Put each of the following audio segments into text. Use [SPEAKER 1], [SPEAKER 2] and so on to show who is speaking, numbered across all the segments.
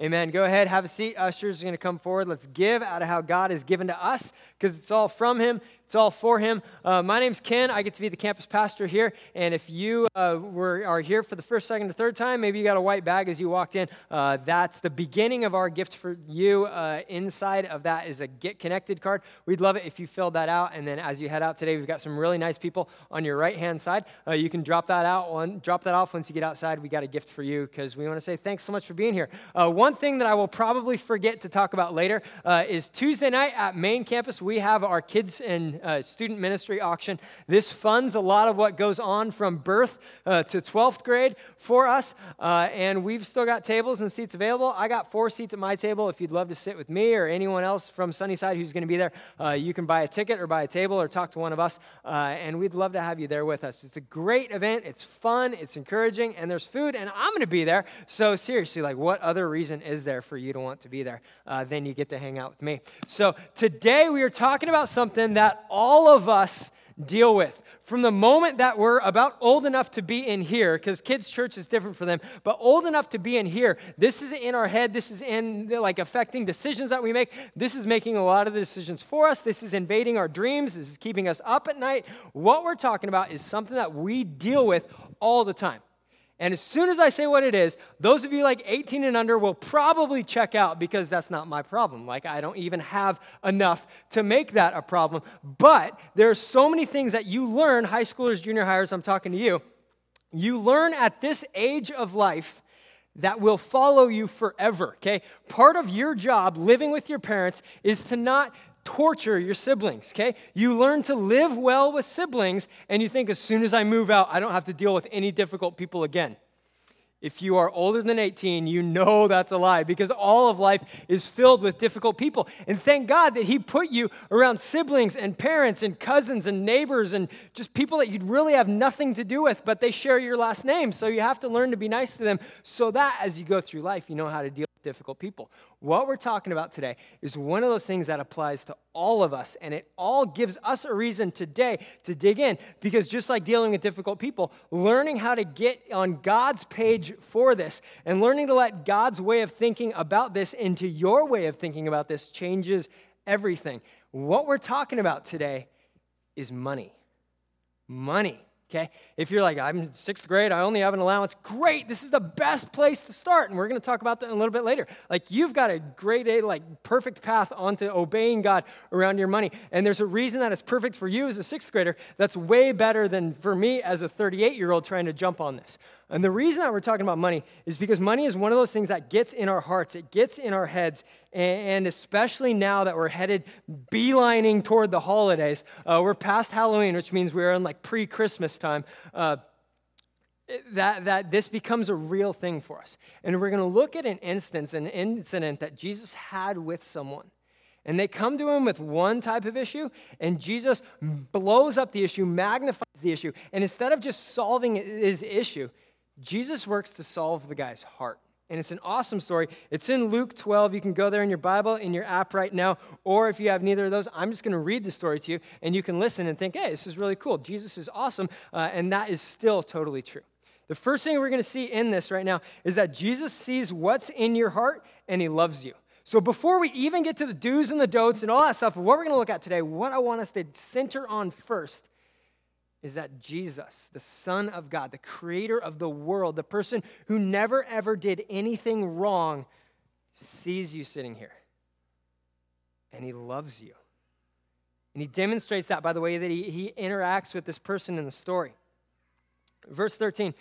[SPEAKER 1] Amen. Go ahead, have a seat. Ushers are going to come forward. Let's give out of how God has given to us because it's all from Him. It's all for him. Uh, my name's Ken. I get to be the campus pastor here. And if you uh, were, are here for the first, second, or third time, maybe you got a white bag as you walked in. Uh, that's the beginning of our gift for you. Uh, inside of that is a Get Connected card. We'd love it if you filled that out. And then as you head out today, we've got some really nice people on your right hand side. Uh, you can drop that out one, drop that off once you get outside. We got a gift for you because we want to say thanks so much for being here. Uh, one thing that I will probably forget to talk about later is Tuesday night at main campus. We have our kids and uh, student ministry auction. This funds a lot of what goes on from birth uh, to 12th grade for us. Uh, and we've still got tables and seats available. I got four seats at my table. If you'd love to sit with me or anyone else from Sunnyside who's going to be there, uh, you can buy a ticket or buy a table or talk to one of us. Uh, and we'd love to have you there with us. It's a great event. It's fun. It's encouraging. And there's food. And I'm going to be there. So, seriously, like, what other reason is there for you to want to be there? Then you get to hang out with me. So, today we are talking about something that all of us deal with. From the moment that we're about old enough to be in here, because kids' church is different for them, but old enough to be in here, this is in our head. This is in like affecting decisions that we make. This is making a lot of the decisions for us. This is invading our dreams. This is keeping us up at night. What we're talking about is something that we deal with all the time. And as soon as I say what it is, those of you like 18 and under will probably check out because that's not my problem. Like, I don't even have enough to make that a problem. But there are so many things that you learn, high schoolers, junior hires, I'm talking to you, you learn at this age of life that will follow you forever, okay? Part of your job living with your parents is to not torture your siblings, okay? You learn to live well with siblings, and you think as soon as I move out, I don't have to deal with any difficult people again. If you are older than 18, you know that's a lie because all of life is filled with difficult people. And thank God that He put you around siblings and parents and cousins and neighbors and just people that you'd really have nothing to do with, but they share your last name. So you have to learn to be nice to them so that as you go through life, you know how to deal difficult people. What we're talking about today is one of those things that applies to all of us, and it all gives us a reason today to dig in because just like dealing with difficult people, learning how to get on God's page for this and learning to let God's way of thinking about this into your way of thinking about this changes everything. What we're talking about today is money. Money okay? If you're like, I'm sixth grade, I only have an allowance, great, this is the best place to start. And we're to talk about that a little bit later. Like, you've got a great, a, like, perfect path onto obeying God around your money. And there's a reason that it's perfect for you as a sixth grader that's way better than for me as a 38 year old trying to jump on this. And the reason that we're talking about money is because money is one of those things that gets in our hearts, it gets in our heads, and especially now that we're headed beelining toward the holidays. Uh, we're past Halloween, which means we're in like pre Christmas time. Uh, that, that this becomes a real thing for us. And we're going to look at an instance, an incident that Jesus had with someone. And they come to him with one type of issue, and Jesus blows up the issue, magnifies the issue. And instead of just solving his issue, Jesus works to solve the guy's heart. And it's an awesome story. It's in Luke 12. You can go there in your Bible, in your app right now. Or if you have neither of those, I'm just going to read the story to you, and you can listen and think, hey, this is really cool. Jesus is awesome. Uh, and that is still totally true. The first thing we're going to see in this right now is that Jesus sees what's in your heart, and he loves you. So before we even get to the do's and the don'ts and all that stuff, what we're going to look at today, what I want us to center on first is that Jesus, the Son of God, the creator of the world, the person who never ever did anything wrong, sees you sitting here. And he loves you. And he demonstrates that by the way that he, he interacts with this person in the story. Verse 13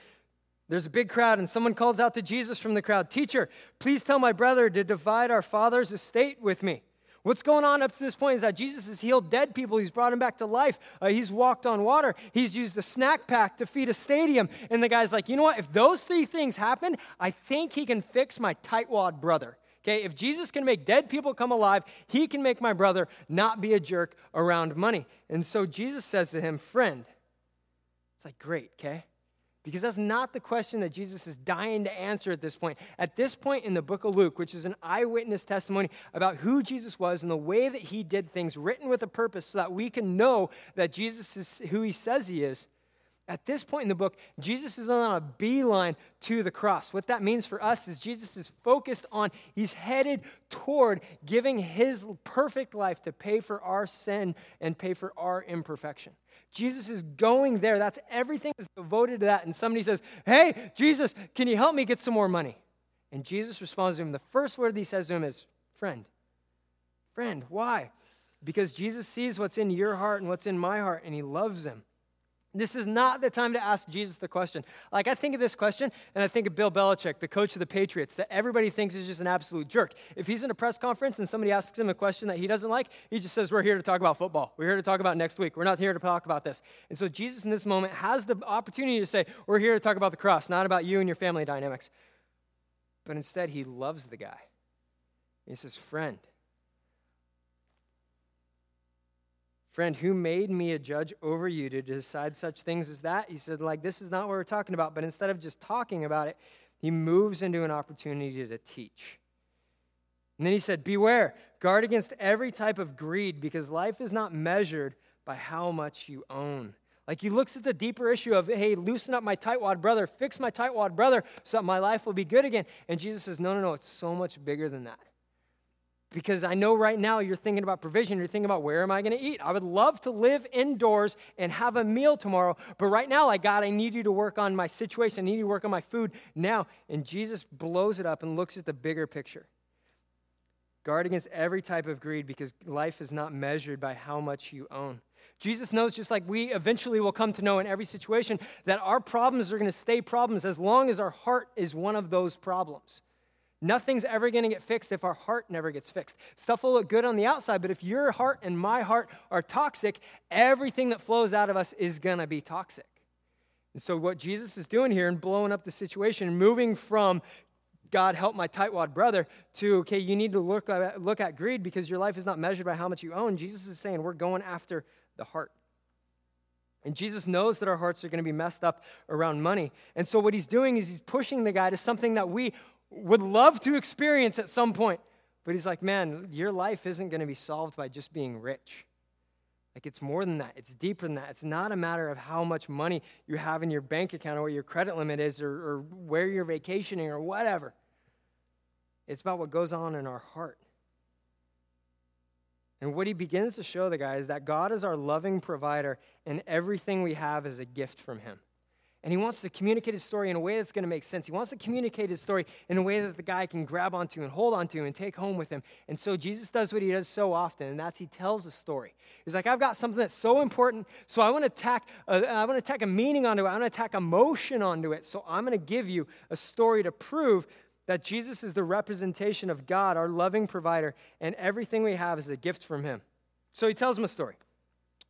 [SPEAKER 1] there's a big crowd, and someone calls out to Jesus from the crowd Teacher, please tell my brother to divide our father's estate with me. What's going on up to this point is that Jesus has healed dead people. He's brought them back to life. Uh, he's walked on water. He's used a snack pack to feed a stadium. And the guy's like, you know what? If those three things happen, I think he can fix my tightwad brother. Okay, if Jesus can make dead people come alive, he can make my brother not be a jerk around money. And so Jesus says to him, friend, it's like, great, okay? Because that's not the question that Jesus is dying to answer at this point. At this point in the book of Luke, which is an eyewitness testimony about who Jesus was and the way that he did things, written with a purpose so that we can know that Jesus is who he says he is. At this point in the book, Jesus is on a beeline to the cross. What that means for us is Jesus is focused on, he's headed toward giving his perfect life to pay for our sin and pay for our imperfection. Jesus is going there. That's everything is devoted to that. And somebody says, Hey, Jesus, can you help me get some more money? And Jesus responds to him. The first word he says to him is, Friend. Friend, why? Because Jesus sees what's in your heart and what's in my heart, and he loves him. This is not the time to ask Jesus the question. Like, I think of this question, and I think of Bill Belichick, the coach of the Patriots, that everybody thinks is just an absolute jerk. If he's in a press conference and somebody asks him a question that he doesn't like, he just says, We're here to talk about football. We're here to talk about next week. We're not here to talk about this. And so, Jesus in this moment has the opportunity to say, We're here to talk about the cross, not about you and your family dynamics. But instead, he loves the guy. He says, Friend, Friend, who made me a judge over you to decide such things as that? He said, like, this is not what we're talking about. But instead of just talking about it, he moves into an opportunity to teach. And then he said, Beware, guard against every type of greed, because life is not measured by how much you own. Like he looks at the deeper issue of, hey, loosen up my tightwad brother, fix my tightwad brother so that my life will be good again. And Jesus says, no, no, no, it's so much bigger than that. Because I know right now you're thinking about provision. You're thinking about where am I going to eat? I would love to live indoors and have a meal tomorrow. But right now, like, God, I need you to work on my situation. I need you to work on my food now. And Jesus blows it up and looks at the bigger picture. Guard against every type of greed because life is not measured by how much you own. Jesus knows, just like we eventually will come to know in every situation, that our problems are going to stay problems as long as our heart is one of those problems. Nothing's ever going to get fixed if our heart never gets fixed. Stuff will look good on the outside, but if your heart and my heart are toxic, everything that flows out of us is going to be toxic. And so, what Jesus is doing here and blowing up the situation, moving from God help my tightwad brother to, okay, you need to look at, look at greed because your life is not measured by how much you own. Jesus is saying we're going after the heart. And Jesus knows that our hearts are going to be messed up around money. And so, what he's doing is he's pushing the guy to something that we would love to experience at some point. But he's like, man, your life isn't going to be solved by just being rich. Like, it's more than that. It's deeper than that. It's not a matter of how much money you have in your bank account or what your credit limit is or, or where you're vacationing or whatever. It's about what goes on in our heart. And what he begins to show the guy is that God is our loving provider, and everything we have is a gift from him. And he wants to communicate his story in a way that's going to make sense. He wants to communicate his story in a way that the guy can grab onto and hold onto and take home with him. And so Jesus does what he does so often, and that's he tells a story. He's like, I've got something that's so important, so I want to tack a, I want to tack a meaning onto it. I want to tack emotion onto it. So I'm going to give you a story to prove that Jesus is the representation of God, our loving provider, and everything we have is a gift from him. So he tells him a story.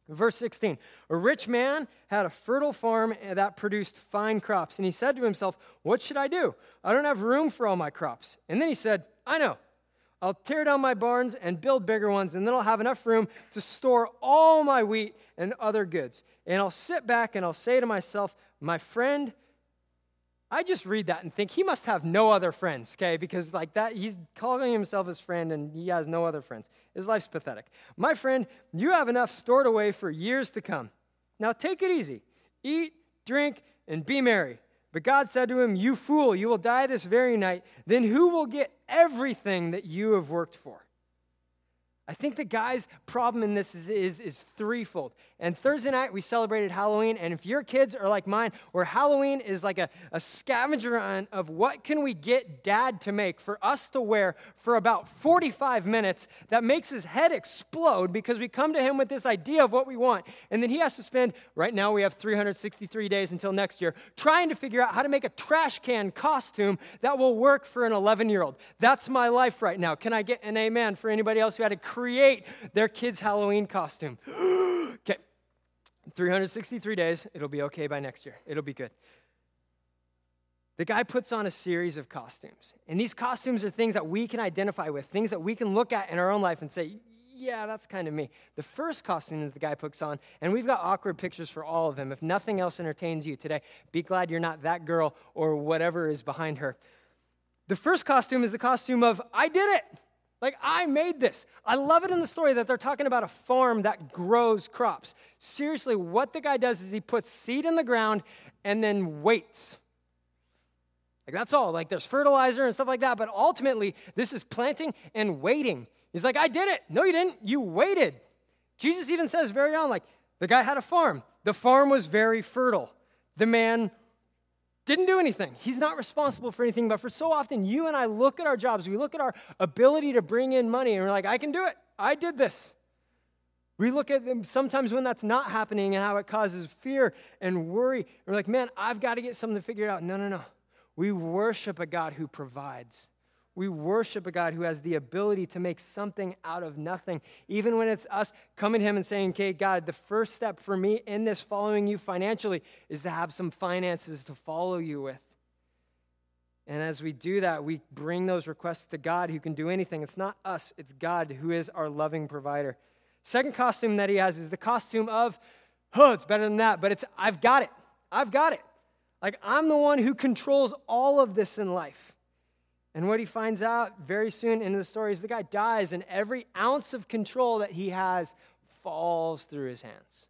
[SPEAKER 1] Verse 16 A rich man had a fertile farm that produced fine crops, and he said to himself, What should I do? I don't have room for all my crops. And then he said, I know. I'll tear down my barns and build bigger ones, and then I'll have enough room to store all my wheat and other goods. And I'll sit back and I'll say to myself, My friend, I just read that and think he must have no other friends, okay? Because like that, he's calling himself his friend and he has no other friends. His life's pathetic. My friend, you have enough stored away for years to come. Now take it easy. Eat, drink, and be merry. But God said to him, You fool, you will die this very night. Then who will get everything that you have worked for? I think the guy's problem in this is, is, is, threefold. And Thursday night, we celebrated Halloween. And if your kids are like mine, where Halloween is like a, a scavenger hunt of what can we get dad to make for us to wear for about 45 minutes that makes his head explode because we come to him with this idea of what we want. And then he has to spend, right now we have 363 days until next year, trying to figure out how to make a trash can costume that will work for an 11 year old. That's my life right now. Can I get an amen for anybody else who had to create their kid's Halloween costume. okay, 363 days. It'll be okay by next year. It'll be good. The guy puts on a series of costumes. And these costumes are things that we can identify with, things that we can look at in our own life and say, yeah, that's kind of me. The first costume that the guy puts on, and we've got awkward pictures for all of them. If nothing else entertains you today, be glad you're not that girl or whatever is behind her. The first costume is the costume of, I did it. Like, I made this. I love it in the story that they're talking about a farm that grows crops. Seriously, what the guy does is he puts seed in the ground and then waits. Like, that's all. Like, there's fertilizer and stuff like that, but ultimately, this is planting and waiting. He's like, I did it. No, you didn't. You waited. Jesus even says very on, like, the guy had a farm. The farm was very fertile. The man didn't do anything. He's not responsible for anything. But for so often, you and I look at our jobs, we look at our ability to bring in money, and we're like, I can do it. I did this. We look at them sometimes when that's not happening and how it causes fear and worry. And we're like, man, I've got to get something figured out. No, no, no. We worship a God who provides. We worship a God who has the ability to make something out of nothing. Even when it's us coming to Him and saying, Okay, God, the first step for me in this following you financially is to have some finances to follow you with. And as we do that, we bring those requests to God who can do anything. It's not us, it's God who is our loving provider. Second costume that He has is the costume of, oh, it's better than that, but it's, I've got it. I've got it. Like, I'm the one who controls all of this in life. And what he finds out very soon in the story is the guy dies, and every ounce of control that he has falls through his hands.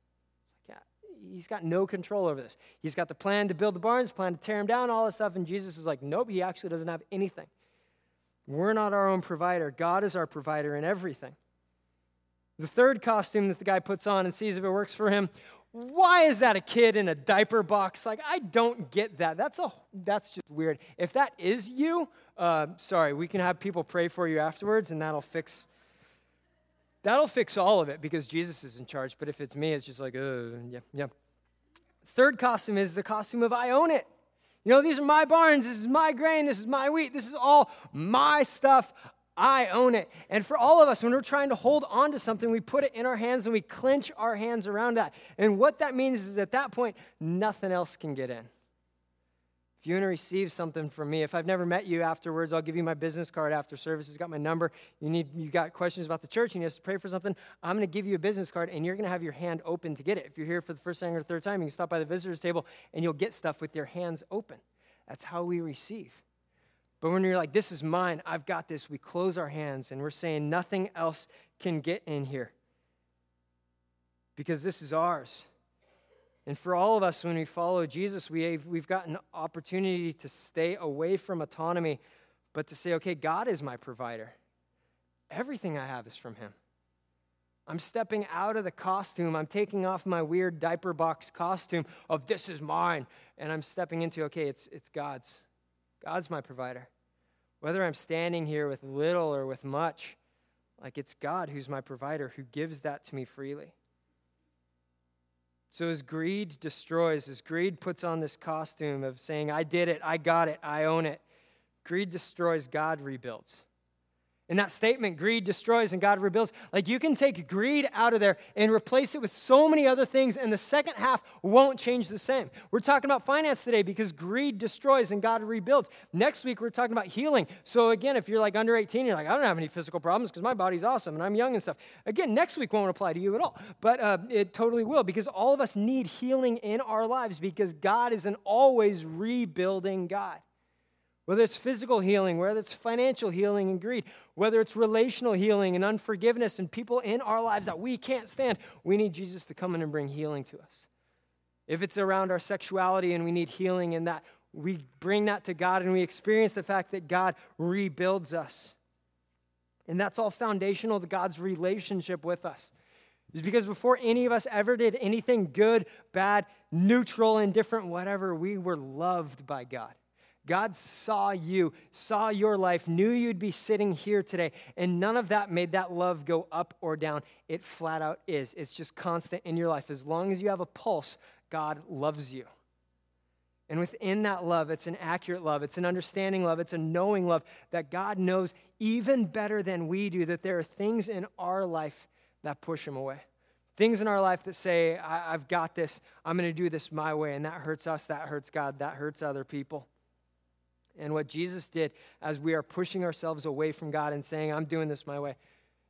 [SPEAKER 1] Like, yeah, he's got no control over this. He's got the plan to build the barns, plan to tear them down, all this stuff, and Jesus is like, nope, he actually doesn't have anything. We're not our own provider. God is our provider in everything. The third costume that the guy puts on and sees if it works for him why is that a kid in a diaper box? Like, I don't get that. That's, a, that's just weird. If that is you, uh, sorry, we can have people pray for you afterwards, and that'll fix that'll fix all of it because Jesus is in charge. But if it's me, it's just like, uh, yeah, yeah. Third costume is the costume of I own it. You know, these are my barns, this is my grain, this is my wheat, this is all my stuff. I own it. And for all of us, when we're trying to hold on to something, we put it in our hands and we clench our hands around that. And what that means is at that point, nothing else can get in. If you want to receive something from me, if I've never met you afterwards, I'll give you my business card after service. It's got my number. You need you got questions about the church and you have to pray for something. I'm going to give you a business card and you're going to have your hand open to get it. If you're here for the first, time or third time, you can stop by the visitors table and you'll get stuff with your hands open. That's how we receive. But when you're like, this is mine, I've got this, we close our hands and we're saying nothing else can get in here because this is ours. And for all of us, when we follow Jesus, we have, we've got an opportunity to stay away from autonomy, but to say, okay, God is my provider. Everything I have is from Him. I'm stepping out of the costume. I'm taking off my weird diaper box costume of this is mine. And I'm stepping into, okay, it's, it's God's. God's my provider. Whether I'm standing here with little or with much, like it's God who's my provider, who gives that to me freely. So as greed destroys, as greed puts on this costume of saying, I did it, I got it, I own it, greed destroys, God rebuilds. In that statement, greed destroys and God rebuilds. Like you can take greed out of there and replace it with so many other things, and the second half won't change the same. We're talking about finance today because greed destroys and God rebuilds. Next week, we're talking about healing. So, again, if you're like under 18, you're like, I don't have any physical problems because my body's awesome and I'm young and stuff. Again, next week won't apply to you at all, but uh, it totally will because all of us need healing in our lives because God is an always rebuilding God whether it's physical healing, whether it's financial healing and greed, whether it's relational healing and unforgiveness and people in our lives that we can't stand, we need Jesus to come in and bring healing to us. If it's around our sexuality and we need healing in that, we bring that to God and we experience the fact that God rebuilds us. And that's all foundational to God's relationship with us. Is because before any of us ever did anything good, bad, neutral, indifferent, whatever, we were loved by God. God saw you, saw your life, knew you'd be sitting here today, and none of that made that love go up or down. It flat out is. It's just constant in your life. As long as you have a pulse, God loves you. And within that love, it's an accurate love, it's an understanding love, it's a knowing love that God knows even better than we do that there are things in our life that push Him away. Things in our life that say, I- have got this, I'm going to do this my way, and that hurts us, that hurts God, that hurts other people. And what Jesus did as we are pushing ourselves away from God and saying, I'm doing this my way,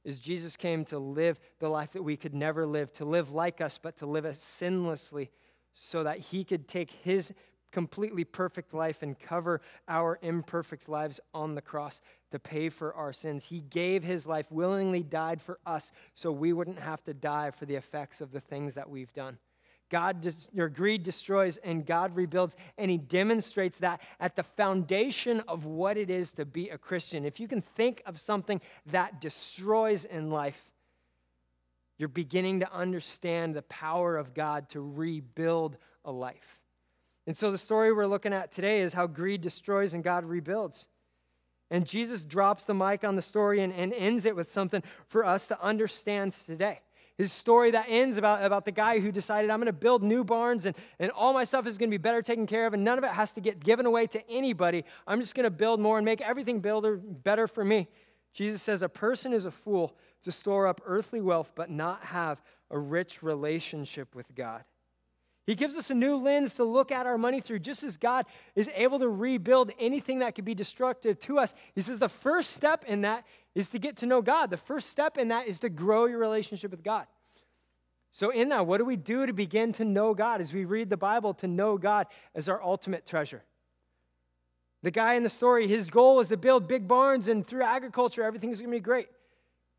[SPEAKER 1] is Jesus came to live the life that we could never live, to live like us, but to live as sinlessly, so that he could take his completely perfect life and cover our imperfect lives on the cross to pay for our sins. He gave his life, willingly died for us, so we wouldn't have to die for the effects of the things that we've done. God, your greed destroys and God rebuilds, and He demonstrates that at the foundation of what it is to be a Christian. If you can think of something that destroys in life, you're beginning to understand the power of God to rebuild a life. And so, the story we're looking at today is how greed destroys and God rebuilds. And Jesus drops the mic on the story and, and ends it with something for us to understand today. His story that ends about, about the guy who decided, I'm going to build new barns and, and all my stuff is going to be better taken care of and none of it has to get given away to anybody. I'm just going to build more and make everything builder, better for me. Jesus says, A person is a fool to store up earthly wealth but not have a rich relationship with God. He gives us a new lens to look at our money through, just as God is able to rebuild anything that could be destructive to us. He says the first step in that is to get to know God. The first step in that is to grow your relationship with God. So, in that, what do we do to begin to know God as we read the Bible to know God as our ultimate treasure? The guy in the story, his goal is to build big barns, and through agriculture, everything's to be great.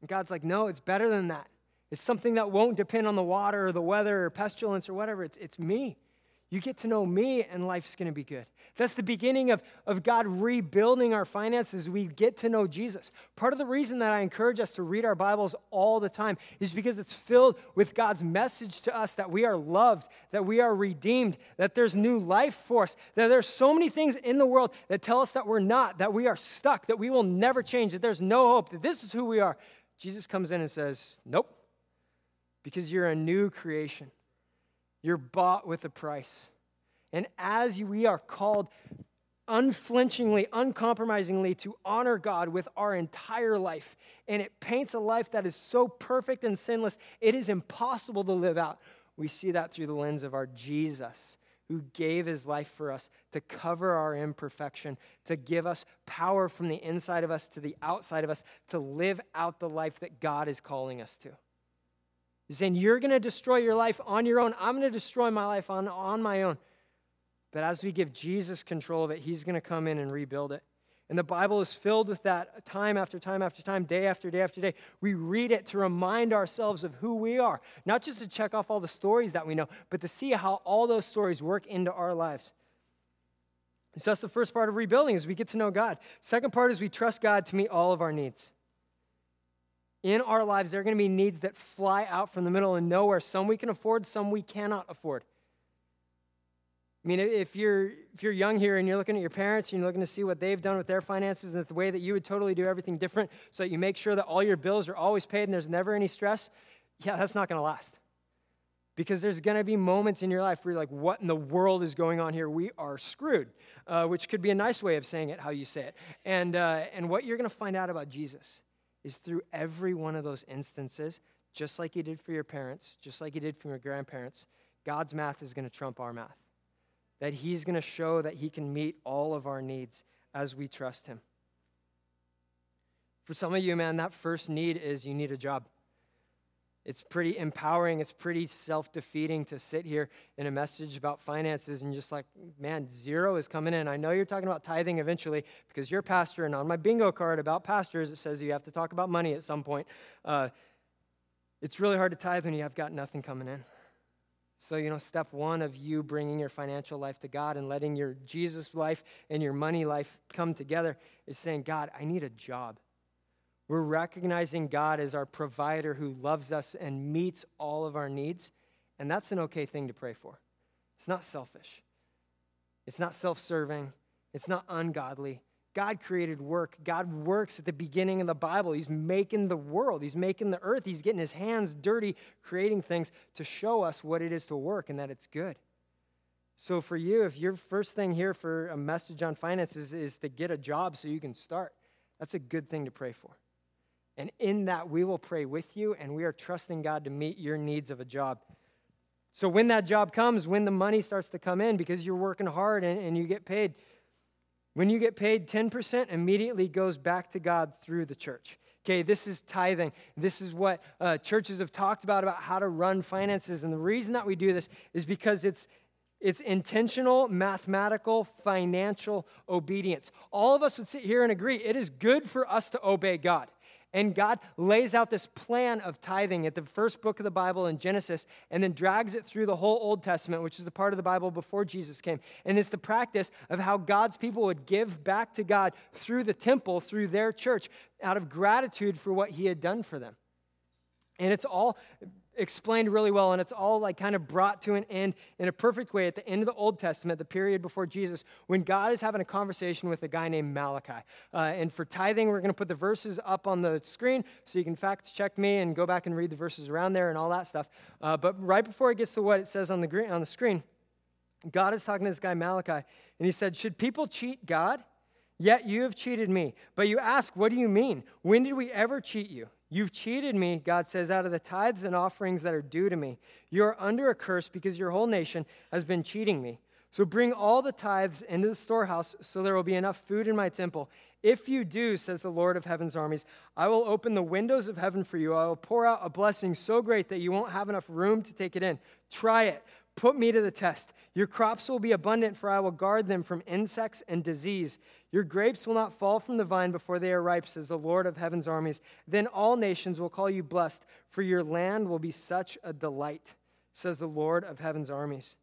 [SPEAKER 1] And God's like, no, it's better than that. It's something that won't depend on the water or the weather or pestilence or whatever. It's, it's me. You get to know me, and life's going to be good. That's the beginning of, of God rebuilding our finances. We get to know Jesus. Part of the reason that I encourage us to read our Bibles all the time is because it's filled with God's message to us that we are loved, that we are redeemed, that there's new life for us, that there's so many things in the world that tell us that we're not, that we are stuck, that we will never change, that there's no hope, that this is who we are. Jesus comes in and says, Nope, because you're a new creation. You're bought with a price. And as we are called unflinchingly, uncompromisingly to honor God with our entire life, and it paints a life that is so perfect and sinless, it is impossible to live out. We see that through the lens of our Jesus, who gave his life for us to cover our imperfection, to give us power from the inside of us to the outside of us, to live out the life that God is calling us to. Saying, You're going to destroy your life on your own. I'm going to destroy my life on, on my own. But as we give Jesus control of it, He's going to come in and rebuild it. And the Bible is filled with that time after time after time, day after day after day. We read it to remind ourselves of who we are, not just to check off all the stories that we know, but to see how all those stories work into our lives. So that's the first part of rebuilding is we get to know God. Second part is we trust God to meet all of our needs in our lives, there are going to be needs that fly out from the middle of nowhere. Some we can afford, some we cannot afford. I mean, if you're, if you're young here and you're looking at your parents and you're looking to see what they've done with their finances and the way that you would totally do everything different so that you make sure that all your bills are always paid and there's never any stress, yeah, that's not going to last. Because there's going to be moments in your life where you're like, what in the world is going on here? We are screwed, uh, which could be a nice way of saying it, how you say it. And, uh, and what you're going to find out about Jesus is through every one of those instances, just like He did for your parents, just like He did for your grandparents, God's math is going to trump our math. That He's going to show that He can meet all of our needs as we trust Him. For some of you, man, that first need is you need a job. It's pretty empowering. It's pretty self defeating to sit here in a message about finances and just like, man, zero is coming in. I know you're talking about tithing eventually because you're a pastor, and on my bingo card about pastors, it says you have to talk about money at some point. Uh, it's really hard to tithe when you have got nothing coming in. So, you know, step one of you bringing your financial life to God and letting your Jesus life and your money life come together is saying, God, I need a job. We're recognizing God as our provider who loves us and meets all of our needs. And that's an okay thing to pray for. It's not selfish, it's not self serving, it's not ungodly. God created work. God works at the beginning of the Bible. He's making the world, He's making the earth. He's getting His hands dirty, creating things to show us what it is to work and that it's good. So, for you, if your first thing here for a message on finances is to get a job so you can start, that's a good thing to pray for. And in that, we will pray with you, and we are trusting God to meet your needs of a job. So when that job comes, when the money starts to come in, because you're working hard and, and you get paid, when you get paid, 10% immediately goes back to God through the church. Okay, this is tithing. This is what uh, churches have talked about, about how to run finances. And the reason that we do this is because it's It's intentional, mathematical, financial obedience. All of us would sit here and agree it is good for us to obey God. And God lays out this plan of tithing at the first book of the Bible in Genesis and then drags it through the whole Old Testament, which is the part of the Bible before Jesus came. And it's the practice of how God's people would give back to God through the temple, through their church, out of gratitude for what He had done for them. And it's all explained really well, and it's all like kind of brought to an end in a perfect way at the end of the Old Testament, the period before Jesus, when God is having a conversation with a guy named Malachi. Uh, and for tithing, we're going to put the verses up on the screen so you can fact check me and go back and read the verses around there and all that stuff. Uh, but right before it gets to what it says on the, green, on the screen, God is talking to this guy Malachi, and he said, Should people cheat God? Yet you have cheated me. But you ask, What do you mean? When did we ever cheat you? You've cheated me, God says, out of the tithes and offerings that are due to me. You are under a curse because your whole nation has been cheating me. So bring all the tithes into the storehouse so there will be enough food in my temple. If you do, says the Lord of heaven's armies, I will open the windows of heaven for you. I will pour out a blessing so great that you won't have enough room to take it in. Try it. Put me to the test. Your crops will be abundant, for I will guard them from insects and disease. Your grapes will not fall from the vine before they are ripe, says the Lord of heaven's armies. Then all nations will call you blessed, for your land will be such a delight, says the Lord of heaven's armies.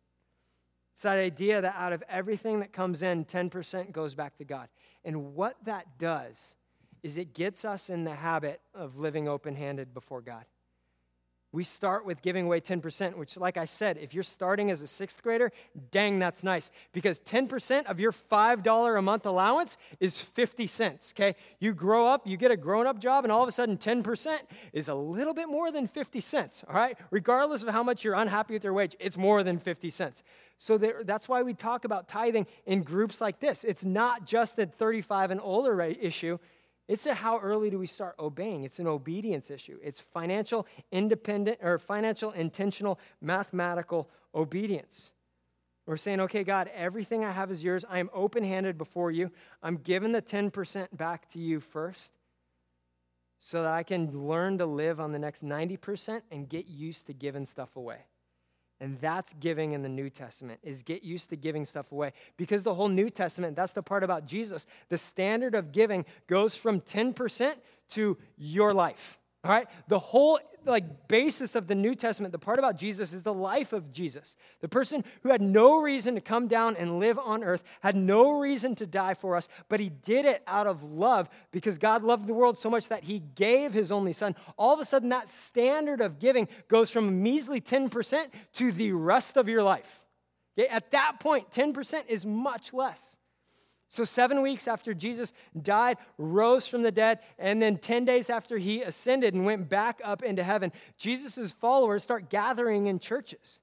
[SPEAKER 1] It's that idea that out of everything that comes in, 10% goes back to God. And what that does is it gets us in the habit of living open handed before God. We start with giving away 10%, which, like I said, if you're starting as a sixth grader, dang, that's nice. Because 10% of your $5 a month allowance is 50 cents, okay? You grow up, you get a grown up job, and all of a sudden 10% is a little bit more than 50 cents, all right? Regardless of how much you're unhappy with your wage, it's more than 50 cents. So there, that's why we talk about tithing in groups like this. It's not just a 35 and older issue, it's a how early do we start obeying? It's an obedience issue. It's financial independent or financial intentional mathematical obedience. We're saying, okay, God, everything I have is yours. I am open handed before you. I'm giving the 10% back to you first so that I can learn to live on the next 90% and get used to giving stuff away. And that's giving in the New Testament, is get used to giving stuff away. Because the whole New Testament, that's the part about Jesus. The standard of giving goes from 10% to your life. All right? The whole like basis of the New Testament, the part about Jesus is the life of Jesus. The person who had no reason to come down and live on earth, had no reason to die for us, but he did it out of love because God loved the world so much that he gave his only son. All of a sudden that standard of giving goes from a measly 10% to the rest of your life. At that point, 10% is much less. So, seven weeks after Jesus died, rose from the dead, and then 10 days after he ascended and went back up into heaven, Jesus' followers start gathering in churches.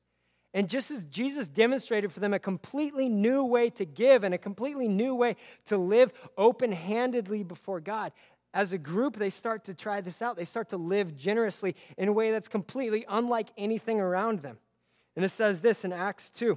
[SPEAKER 1] And just as Jesus demonstrated for them a completely new way to give and a completely new way to live open handedly before God, as a group, they start to try this out. They start to live generously in a way that's completely unlike anything around them. And it says this in Acts 2.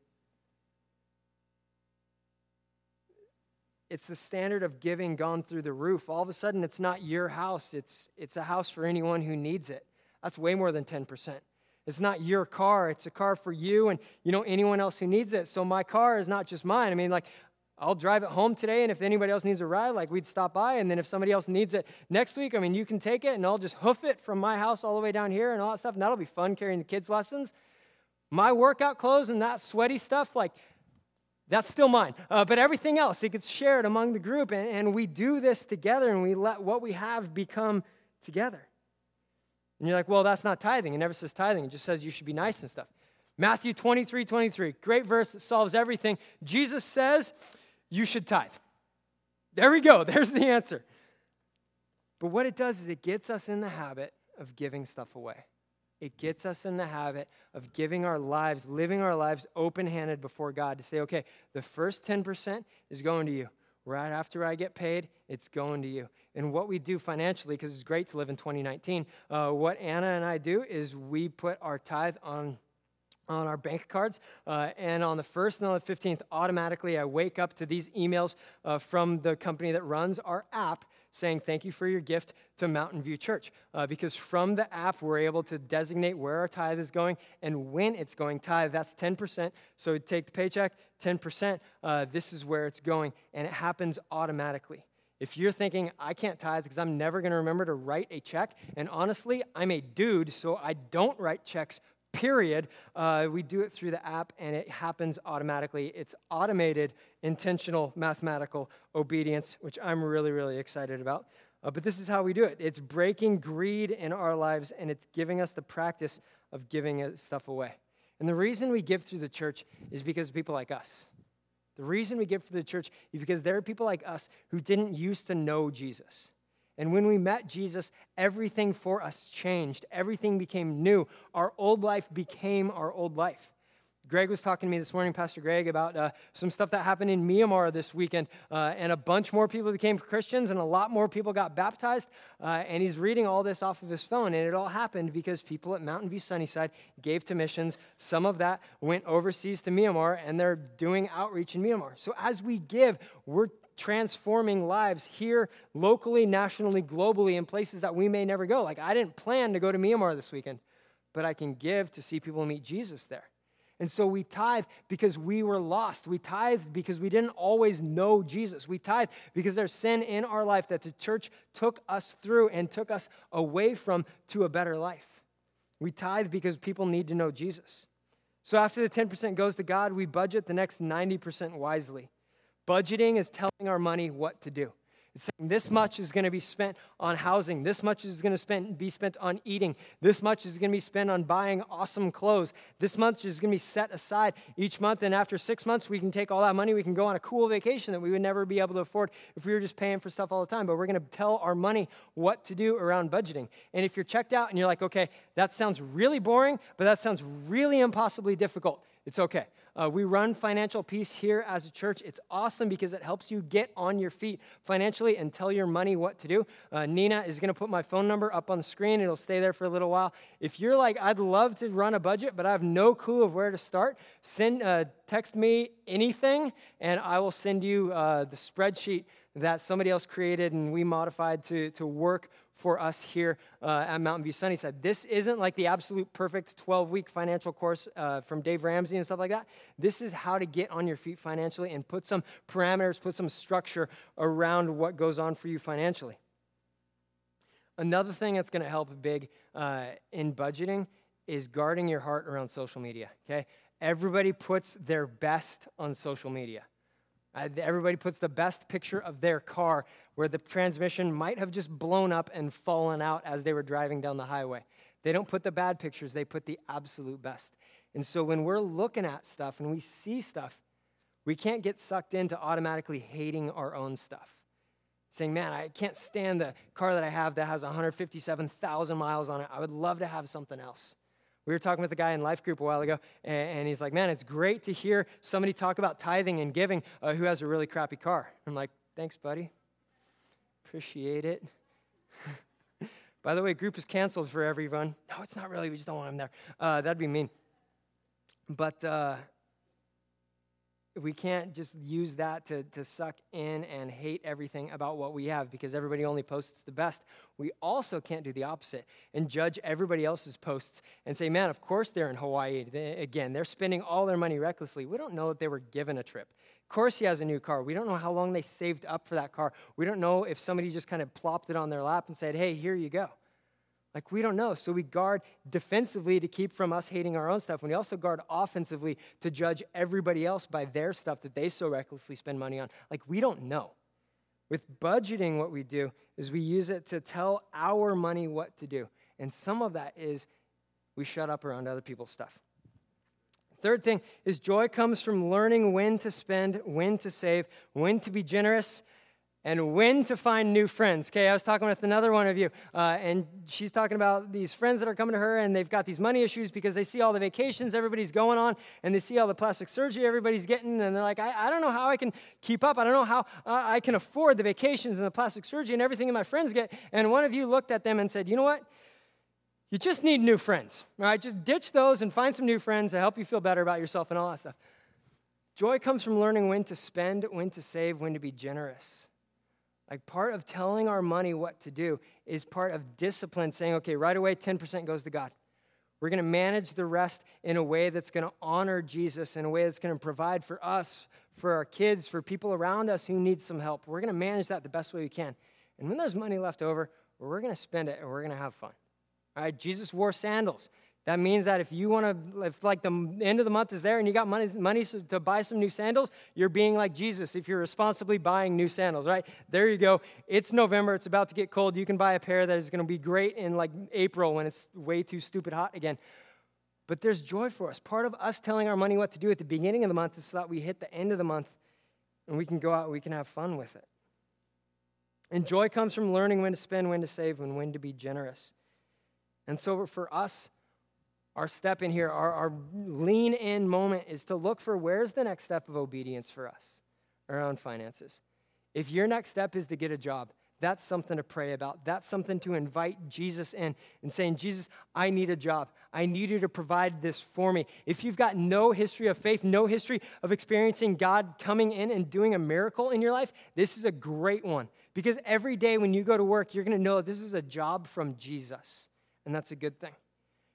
[SPEAKER 1] It's the standard of giving gone through the roof. All of a sudden, it's not your house, it's, it's a house for anyone who needs it. That's way more than 10%. It's not your car, it's a car for you and you know anyone else who needs it. So my car is not just mine. I mean, like, I'll drive it home today, and if anybody else needs a ride, like we'd stop by. And then if somebody else needs it next week, I mean, you can take it, and I'll just hoof it from my house all the way down here and all that stuff. And that'll be fun carrying the kids' lessons. My workout clothes and that sweaty stuff, like that's still mine. Uh, but everything else, it gets shared among the group, and, and we do this together, and we let what we have become together. And you're like, well, that's not tithing. It never says tithing, it just says you should be nice and stuff. Matthew 23 23, great verse that solves everything. Jesus says you should tithe. There we go, there's the answer. But what it does is it gets us in the habit of giving stuff away. It gets us in the habit of giving our lives, living our lives open handed before God to say, okay, the first 10% is going to you. right after I get paid, it's going to you. And what we do financially, because it's great to live in 2019, uh, what Anna and I do is we put our tithe on on our bank cards. Uh, and on the 1st and on the 15th, automatically I wake up to these emails uh, from the company that runs our app saying thank you for your gift to Mountain View Church. Uh, because from the app, we're able to designate where our tithe is going and when it's going. Tithe, that's 10%. So take the paycheck, 10%, uh, this is where it's going. And it happens automatically. If you're thinking, I can't tithe because I'm never going to remember to write a check, and honestly, I'm a dude, so I don't write checks period. Uh, we do it through the app and it happens automatically. It's automated, intentional mathematical obedience, which I'm really, really excited about. Uh, but this is how we do it it's breaking greed in our lives and it's giving us the practice of giving stuff away. And the reason we give through the church is because of people like us. The reason we give through the church is because there are people like us who didn't used to know Jesus. And when we met Jesus, everything for us changed. Everything became new. Our old life became our old life. Greg was talking to me this morning, Pastor Greg, about uh, some stuff that happened in Myanmar this weekend. Uh, and a bunch more people became Christians, and a lot more people got baptized. Uh, and he's reading all this off of his phone. And it all happened because people at Mountain View Sunnyside gave to missions. Some of that went overseas to Myanmar, and they're doing outreach in Myanmar. So as we give, we're transforming lives here, locally, nationally, globally, in places that we may never go. Like, I didn't plan to go to Myanmar this weekend, but I can give to see people meet Jesus there. And so we tithe because we were lost. We tithe because we didn't always know Jesus. We tithe because there's sin in our life that the church took us through and took us away from to a better life. We tithe because people need to know Jesus. So after the 10% goes to God, we budget the next 90% wisely. Budgeting is telling our money what to do. It's saying this much is going to be spent on housing. This much is going to spend, be spent on eating. This much is going to be spent on buying awesome clothes. This much is going to be set aside each month. And after six months, we can take all that money. We can go on a cool vacation that we would never be able to afford if we were just paying for stuff all the time. But we're going to tell our money what to do around budgeting. And if you're checked out and you're like, okay, that sounds really boring, but that sounds really impossibly difficult, it's okay. Uh, we run Financial Peace here as a church. It's awesome because it helps you get on your feet financially and tell your money what to do. Uh, Nina is going to put my phone number up on the screen. It'll stay there for a little while. If you're like, I'd love to run a budget, but I have no clue of where to start, send, uh, text me anything, and I will send you uh, the spreadsheet that somebody else created and we modified to, to work for us here uh, at Mountain View Sunnyside. This isn't like the absolute perfect 12 week financial course uh, from Dave Ramsey and stuff like that. This is how to get on your feet financially and put some parameters, put some structure around what goes on for you financially. Another thing that's going to help big uh, in budgeting is guarding your heart around social media, okay? Everybody puts their best on social media. Uh, everybody puts the best picture of their car where the transmission might have just blown up and fallen out as they were driving down the highway. They don't put the bad pictures, they put the absolute best. And so when we're looking at stuff and we see stuff, we can't get sucked into automatically hating our own stuff. Saying, man, I can't stand the car that I have that has 157,000 miles on it. I would love to have something else. We were talking with a guy in life group a while ago, and, he's like, man, it's great to hear somebody talk about tithing and giving uh, who has a really crappy car. I'm like, thanks, buddy. Appreciate it. By the way, group is canceled for everyone. No, it's not really. We just don't want him there. Uh, that'd be mean. But uh, we can't just use that to, to suck in and hate everything about what we have because everybody only posts the best. We also can't do the opposite and judge everybody else's posts and say, man, of course they're in Hawaii. They, again, they're spending all their money recklessly. We don't know that they were given a trip course he has a new car. We don't know how long they saved up for that car. We don't know if somebody just kind of plopped it on their lap and said, hey, here you go. Like, we don't know. So we guard defensively to keep from us hating our own stuff. And we also guard offensively to judge everybody else by their stuff that they so recklessly spend money on. Like, we don't know. With budgeting, what we do is we use it to tell our money what to do. And some of that is we shut up around other people's stuff. Third thing is joy comes from learning when to spend, when to save, when to be generous, and when to find new friends. Okay, I was talking with another one of you, uh, and she's talking about these friends that are coming to her, and they've got these money issues because they see all the vacations everybody's going on, and they see all the plastic surgery everybody's getting, and they're like, I, I don't know how I can keep up. I don't know how uh, I can afford the vacations and the plastic surgery and everything that my friends get. And one of you looked at them and said, You know what? You just need new friends. All right, just ditch those and find some new friends to help you feel better about yourself and all that stuff. Joy comes from learning when to spend, when to save, when to be generous. Like part of telling our money what to do is part of discipline, saying, okay, right away, 10% goes to God. We're going to manage the rest in a way that's going to honor Jesus, in a way that's going to provide for us, for our kids, for people around us who need some help. We're going to manage that the best way we can. And when there's money left over, we're going to spend it and we're going to have fun. All right, Jesus wore sandals. That means that if you want to, if like the end of the month is there and you got money, money to buy some new sandals, you're being like Jesus if you're responsibly buying new sandals, right? There you go. It's November. It's about to get cold. You can buy a pair that is going to be great in like April when it's way too stupid hot again. But there's joy for us. Part of us telling our money what to do at the beginning of the month is so that we hit the end of the month and we can go out and we can have fun with it. And joy comes from learning when to spend, when to save, and when to be generous. And so for us, our step in here, our, our lean in moment is to look for where's the next step of obedience for us around finances. If your next step is to get a job, that's something to pray about. That's something to invite Jesus in and saying, Jesus, I need a job. I need you to provide this for me. If you've got no history of faith, no history of experiencing God coming in and doing a miracle in your life, this is a great one. Because every day when you go to work, you're going to know this is a job from Jesus. And that's a good thing.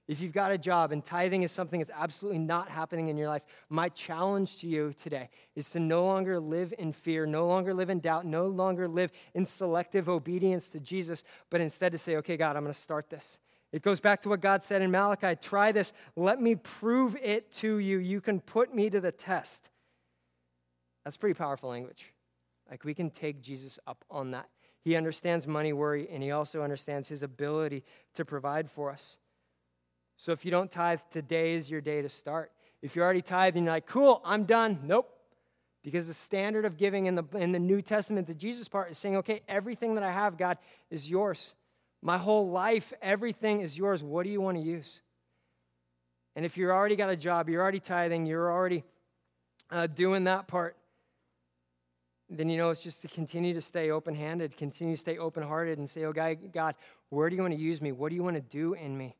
[SPEAKER 1] If you've got a job and tithing is something that's absolutely not happening in your life, my challenge to you today is to no longer live in fear, no longer live in doubt, no longer live in selective obedience to Jesus, but instead to say, okay, God, I'm going to start this. It goes back to what God said in Malachi try this, let me prove it to you. You can put me to the test. That's pretty powerful language. Like we can take Jesus up on that. He understands money worry, and he also understands his ability to provide for us. So if you don't tithe, today is your day to start. If you're already tithing, you're like, cool, I'm done. Nope. Because the standard of giving in the, in the New Testament, the Jesus part, is saying, okay, everything that I have, God, is yours. My whole life, everything is yours. What do you want to use? And if you've already got a job, you're already tithing, you're already uh, doing that part, then you know it's just to continue to stay open handed, continue to stay open hearted, and say, oh, God, God, where do you want to use me? What do you want to do in me?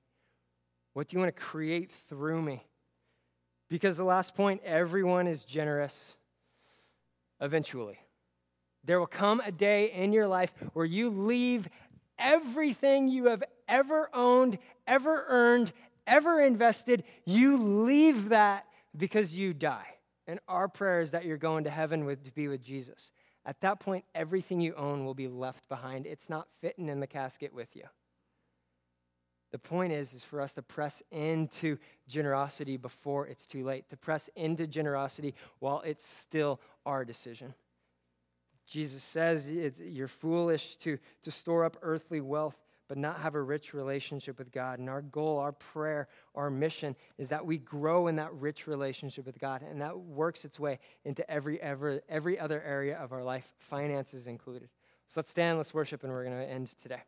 [SPEAKER 1] What do you want to create through me? Because the last point, everyone is generous eventually. There will come a day in your life where you leave everything you have ever owned, ever earned, ever invested. You leave that because you die. And our prayer is that you're going to heaven with, to be with Jesus. At that point, everything you own will be left behind. It's not fitting in the casket with you. The point is, is for us to press into generosity before it's too late, to press into generosity while it's still our decision. Jesus says you're foolish to, to store up earthly wealth, but not have a rich relationship with God. And our goal, our prayer, our mission is that we grow in that rich relationship with God, and that works its way into every, every, every other area of our life, finances included. So let's stand, let's worship, and we're going to end today.